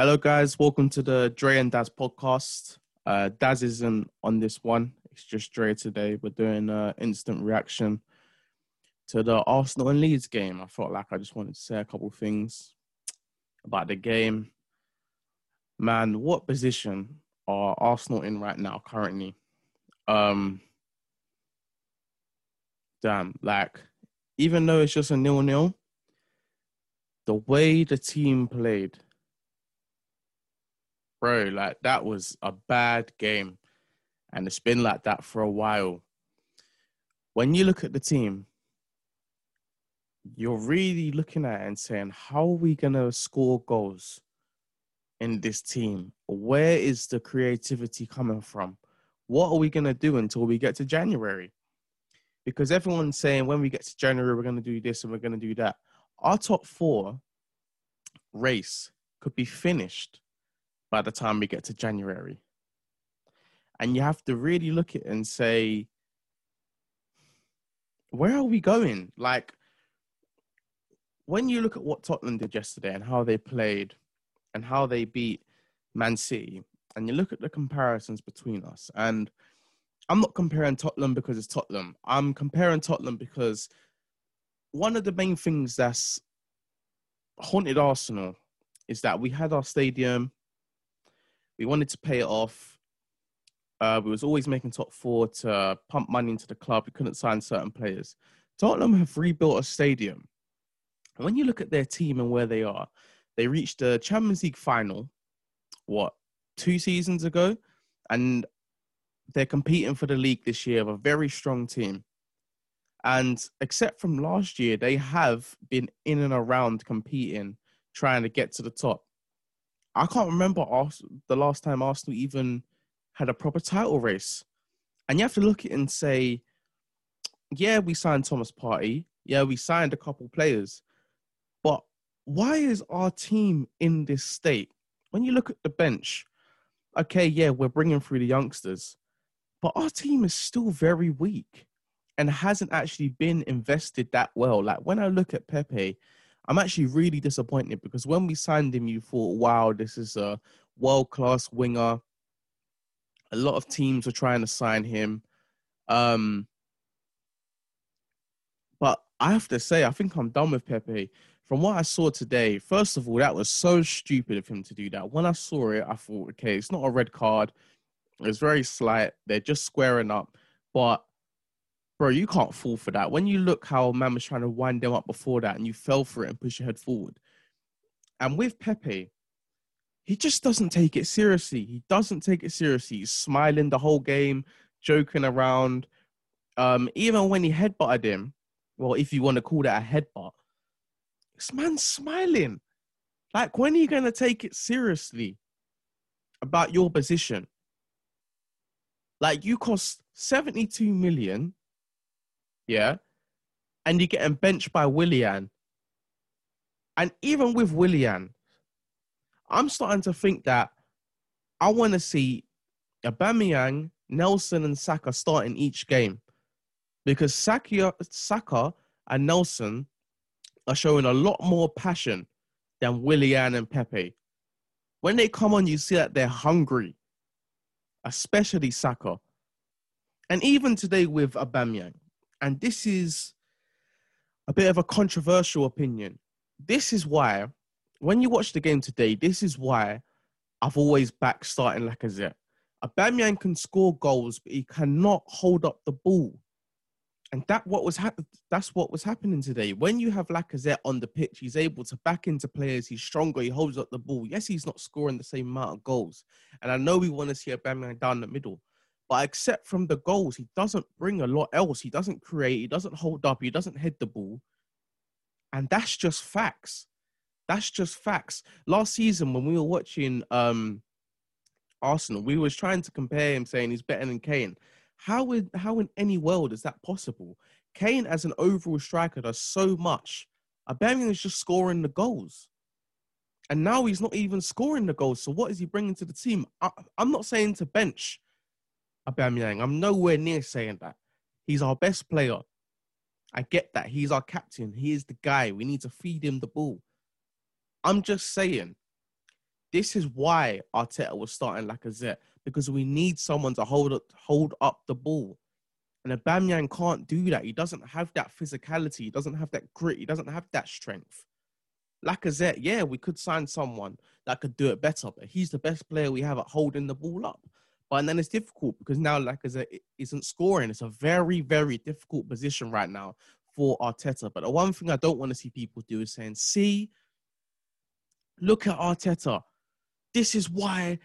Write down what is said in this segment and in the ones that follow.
Hello, guys. Welcome to the Dre and Daz podcast. Uh, Daz isn't on this one. It's just Dre today. We're doing an instant reaction to the Arsenal and Leeds game. I felt like I just wanted to say a couple things about the game. Man, what position are Arsenal in right now, currently? Um, damn, like, even though it's just a nil nil, the way the team played, bro, like that was a bad game. And it's been like that for a while. When you look at the team, you're really looking at and saying, how are we going to score goals in this team? Where is the creativity coming from? What are we going to do until we get to January? Because everyone's saying when we get to January, we're going to do this and we're going to do that. Our top four race could be finished by the time we get to January. And you have to really look at it and say, where are we going? Like, when you look at what Tottenham did yesterday and how they played and how they beat Man City, and you look at the comparisons between us, and I'm not comparing Tottenham because it's Tottenham. I'm comparing Tottenham because one of the main things that's haunted Arsenal is that we had our stadium, we wanted to pay it off. Uh, we was always making top four to pump money into the club. We couldn't sign certain players. Tottenham have rebuilt a stadium. And when you look at their team and where they are, they reached the Champions League final, what, two seasons ago? And they're competing for the league this year with a very strong team. And except from last year, they have been in and around competing, trying to get to the top. I can't remember the last time Arsenal even had a proper title race. And you have to look at it and say, yeah, we signed Thomas Partey. Yeah, we signed a couple players. But why is our team in this state? When you look at the bench, okay, yeah, we're bringing through the youngsters, but our team is still very weak and hasn't actually been invested that well. Like when I look at Pepe, I'm actually really disappointed because when we signed him, you thought, wow, this is a world class winger. A lot of teams were trying to sign him. Um, but I have to say, I think I'm done with Pepe. From what I saw today, first of all, that was so stupid of him to do that. When I saw it, I thought, okay, it's not a red card. It's very slight. They're just squaring up. But bro, you can't fall for that. When you look how man was trying to wind them up before that and you fell for it and push your head forward. And with Pepe, he just doesn't take it seriously. He doesn't take it seriously. He's smiling the whole game, joking around. Um, even when he headbutted him, well, if you want to call that a headbutt, this man's smiling. Like, when are you going to take it seriously about your position? Like, you cost 72 million yeah, and you're getting benched by Willian. And even with Willian, I'm starting to think that I want to see Aubameyang, Nelson, and Saka starting each game because Saka, Saka and Nelson are showing a lot more passion than Willian and Pepe. When they come on, you see that they're hungry, especially Saka. And even today with Aubameyang, and this is a bit of a controversial opinion. This is why, when you watch the game today, this is why I've always backed starting Lacazette. Aubameyang can score goals, but he cannot hold up the ball. And that what was hap- that's what was happening today. When you have Lacazette on the pitch, he's able to back into players. He's stronger. He holds up the ball. Yes, he's not scoring the same amount of goals. And I know we want to see Aubameyang down the middle, but except from the goals, he doesn't bring a lot else. He doesn't create, he doesn't hold up, he doesn't head the ball. And that's just facts. That's just facts. Last season, when we were watching um, Arsenal, we was trying to compare him, saying he's better than Kane. How would how in any world is that possible? Kane, as an overall striker, does so much. Aubameyang is just scoring the goals, and now he's not even scoring the goals. So what is he bringing to the team? I, I'm not saying to bench Aubameyang. I'm nowhere near saying that. He's our best player. I get that. He's our captain. He is the guy. We need to feed him the ball. I'm just saying, This is why Arteta was starting Lacazette because we need someone to hold up, hold up the ball. And Aubameyang can't do that. He doesn't have that physicality. He doesn't have that grit. He doesn't have that strength. Lacazette, yeah, we could sign someone that could do it better, but he's the best player we have at holding the ball up. But then it's difficult because now Lacazette isn't scoring. It's a very, very difficult position right now for Arteta. But the one thing I don't want to see people do is saying, see, look at Arteta. This is why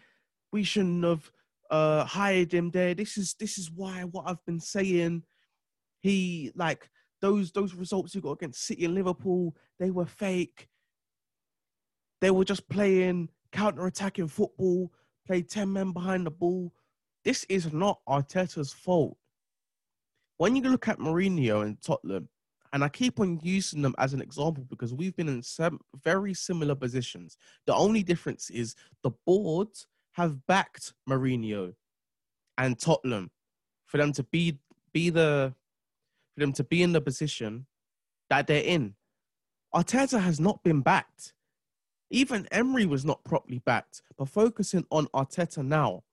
we shouldn't have uh, hired him there. This is this is why what I've been saying. He like those those results he got against City and Liverpool, they were fake. They were just playing counter-attacking football, play 10 men behind the ball. This is not Arteta's fault. When you look at Mourinho and Tottenham, and I keep on using them as an example because we've been in some very similar positions. The only difference is the boards have backed Mourinho and Tottenham for them to be be the for them to be in the position that they're in. Arteta has not been backed. Even Emery was not properly backed. But focusing on Arteta now,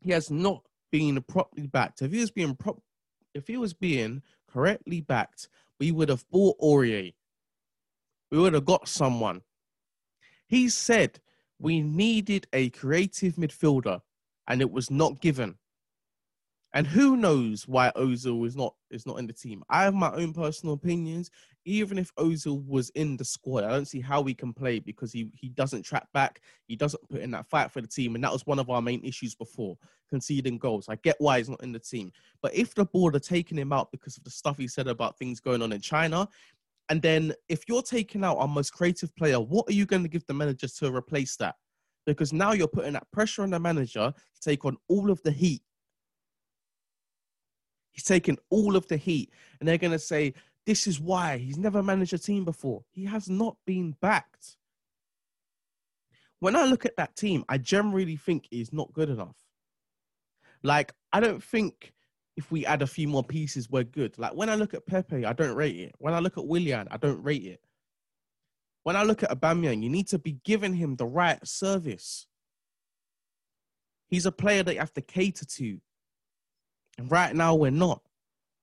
he has not been properly backed. If he was being if he was being correctly backed, we would have bought Aouar. We would have got someone. He said we needed a creative midfielder, and it was not given. And who knows why Ozil is not is not in the team? I have my own personal opinions. Even if Ozil was in the squad, I don't see how we can play because he he doesn't track back. He doesn't put in that fight for the team, and that was one of our main issues before conceding goals. I get why he's not in the team, but if the board are taking him out because of the stuff he said about things going on in China, and then if you're taking out our most creative player, what are you going to give the managers to replace that? Because now you're putting that pressure on the manager to take on all of the heat He's taking all of the heat, and they're going to say, This is why he's never managed a team before. He has not been backed. When I look at that team, I generally think he's not good enough. Like, I don't think if we add a few more pieces, we're good. Like, when I look at Pepe, I don't rate it. When I look at Willian, I don't rate it. When I look at Aubameyang, you need to be giving him the right service. He's a player that you have to cater to. Right now, we're not.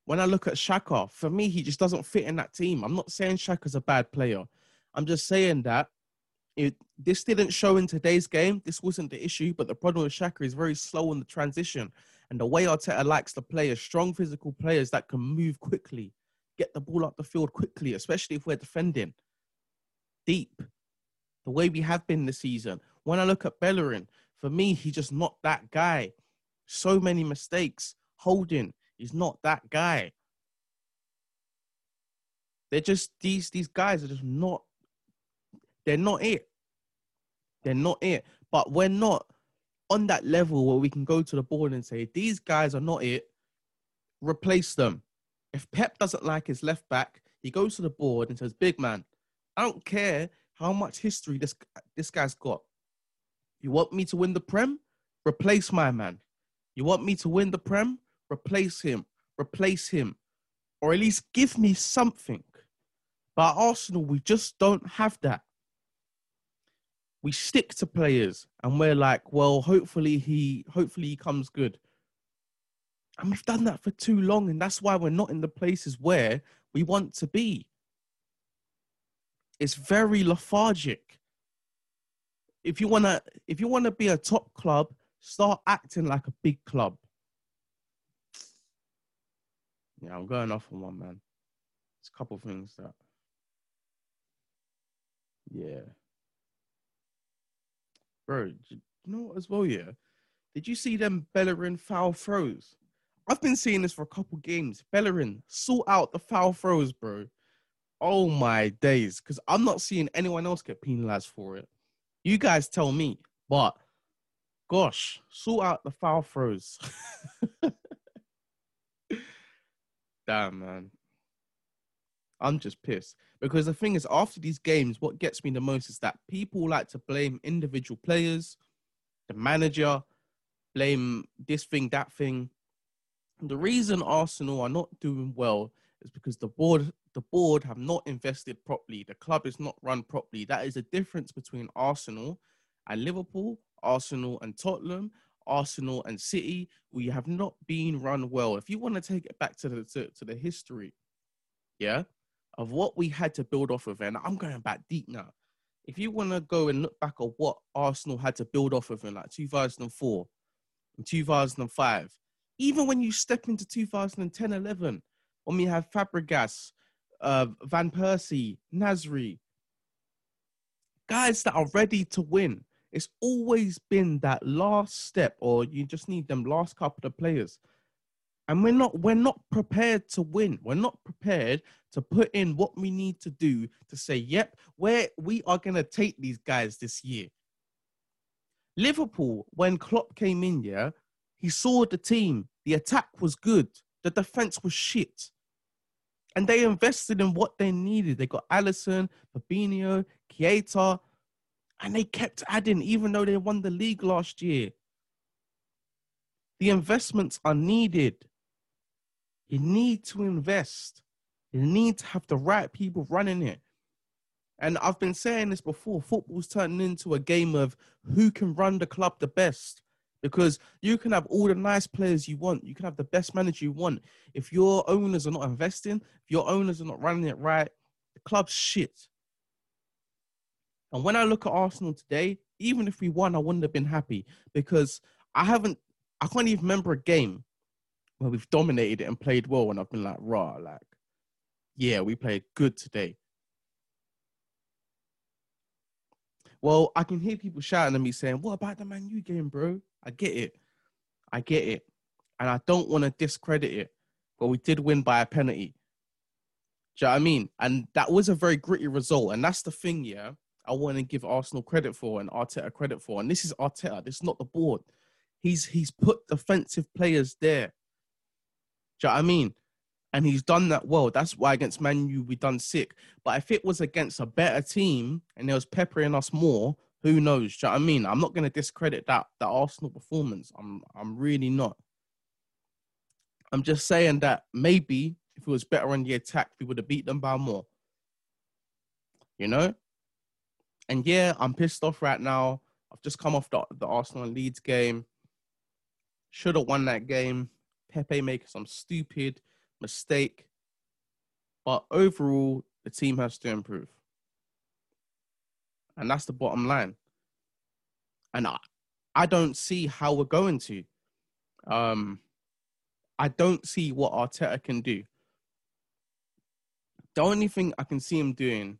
When I look at Xhaka, for me, he just doesn't fit in that team. I'm not saying Xhaka's a bad player. I'm just saying that it, this didn't show in today's game. This wasn't the issue, but the problem with Xhaka is very slow in the transition. And the way Arteta likes to play is strong physical players that can move quickly, get the ball up the field quickly, especially if we're defending deep, the way we have been this season. When I look at Bellerin, for me, he's just not that guy. So many mistakes. Holding is not that guy. They're just these these guys are just not. They're not it. They're not it. But we're not on that level where we can go to the board and say these guys are not it. Replace them. If Pep doesn't like his left back, he goes to the board and says, "Big man, I don't care how much history this this guy's got. You want me to win the Prem? Replace my man. You want me to win the Prem? Replace him, replace him, or at least give me something. But Arsenal, we just don't have that. We stick to players and we're like, well, hopefully he hopefully he comes good. And we've done that for too long, and that's why we're not in the places where we want to be. It's very lethargic. If you wanna if you wanna be a top club, start acting like a big club. Yeah, I'm going off on one man. It's a couple things that. Yeah. Bro, you know what as well, yeah? Did you see them Bellerin foul throws? I've been seeing this for a couple games. Bellerin, sort out the foul throws, bro. Oh my days. Because I'm not seeing anyone else get penalized for it. You guys tell me. But gosh, sort out the foul throws. Damn, man. I'm just pissed because the thing is, after these games, what gets me the most is that people like to blame individual players, the manager, blame this thing, that thing. The reason Arsenal are not doing well is because the board, the board have not invested properly. The club is not run properly. That is the difference between Arsenal And Liverpool, Arsenal, and Tottenham, Arsenal and City, we have not been run well. If you want to take it back to the to, to the history, yeah, of what we had to build off of, and I'm going back deep now. If you want to go and look back at what Arsenal had to build off of in like 2004 and 2005, even when you step into 2010 11, when we have Fabregas, uh, Van Persie, Nasri, guys that are ready to win. It's always been that last step, or you just need them last couple of players. And we're not we're not prepared to win. We're not prepared to put in what we need to do to say, yep, where we are gonna take these guys this year. Liverpool, when Klopp came in, yeah, he saw the team. The attack was good. The defense was shit. And they invested in what they needed. They got Alisson, Fabinho, Keita, and they kept adding, even though they won the league last year. The investments are needed. You need to invest. You need to have the right people running it. And I've been saying this before football's turning into a game of who can run the club the best because you can have all the nice players you want. You can have the best manager you want. If your owners are not investing, if your owners are not running it right, the club's shit. And when I look at Arsenal today, even if we won, I wouldn't have been happy because I haven't, I can't even remember a game where we've dominated it and played well and I've been like, raw, like, yeah, we played good today. Well, I can hear people shouting at me saying, What about the Man U game, bro? I get it. I get it. And I don't want to discredit it. But we did win by a penalty. Do you know what I mean? And that was a very gritty result. And that's the thing, yeah. I want to give Arsenal credit for and Arteta credit for. And this is Arteta. This is not the board. He's he's put defensive players there. Do you know what I mean? And he's done that well. That's why against Man U we done sick. But if it was against a better team and they was peppering us more, who knows? Do you know what I mean? I'm not going to discredit that that Arsenal performance. I'm I'm really not. I'm just saying that maybe if it was better on the attack, we would have beat them by more. You know? And yeah, I'm pissed off right now. I've just come off the, the Arsenal Leeds game. Should have won that game. Pepe making some stupid mistake. But overall, the team has to improve. And that's the bottom line. And I, I don't see how we're going to. Um, I don't see what Arteta can do. The only thing I can see him doing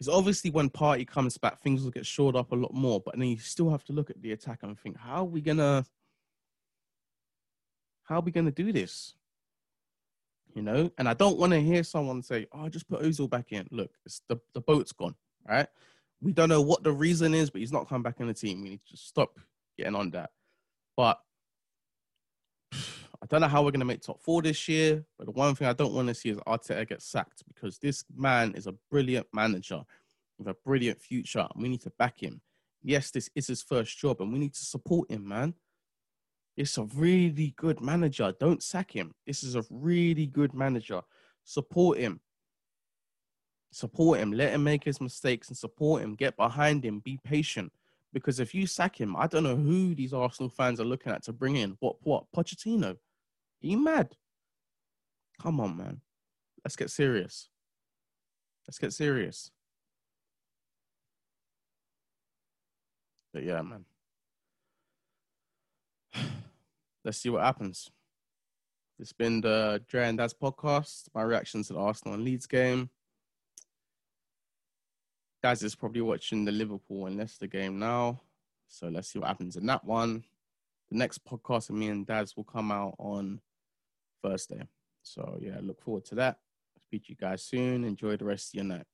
is obviously when Partey comes back, things will get shored up a lot more. But then you still have to look at the attack and think, how are we gonna, how are we gonna do this? You know, and I don't want to hear someone say, "Oh, just put Ozil back in." Look, the the boat's gone, right? we don't know what the reason is, but he's not coming back in the team. We need to stop getting on that. But don't know how we're going to make top four this year. But the one thing I don't want to see is Arteta get sacked because this man is a brilliant manager with a brilliant future. And we need to back him. Yes, this is his first job, and we need to support him, man. It's a really good manager. Don't sack him. This is a really good manager. Support him support him, let him make his mistakes and support him, get behind him, be patient. Because if you sack him, I don't know who these Arsenal fans are looking at to bring in. What what Pochettino? Are you mad? Come on, man. Let's get serious. Let's get serious. But yeah, man. Let's see what happens. It's been the Dre and Daz podcast. My reaction to the Arsenal and Leeds game. Daz is probably watching the Liverpool and Leicester game now. So let's see what happens in that one. The next podcast of me and Daz will come out on Thursday. So yeah, look forward to that. Speak to you guys soon. Enjoy the rest of your night.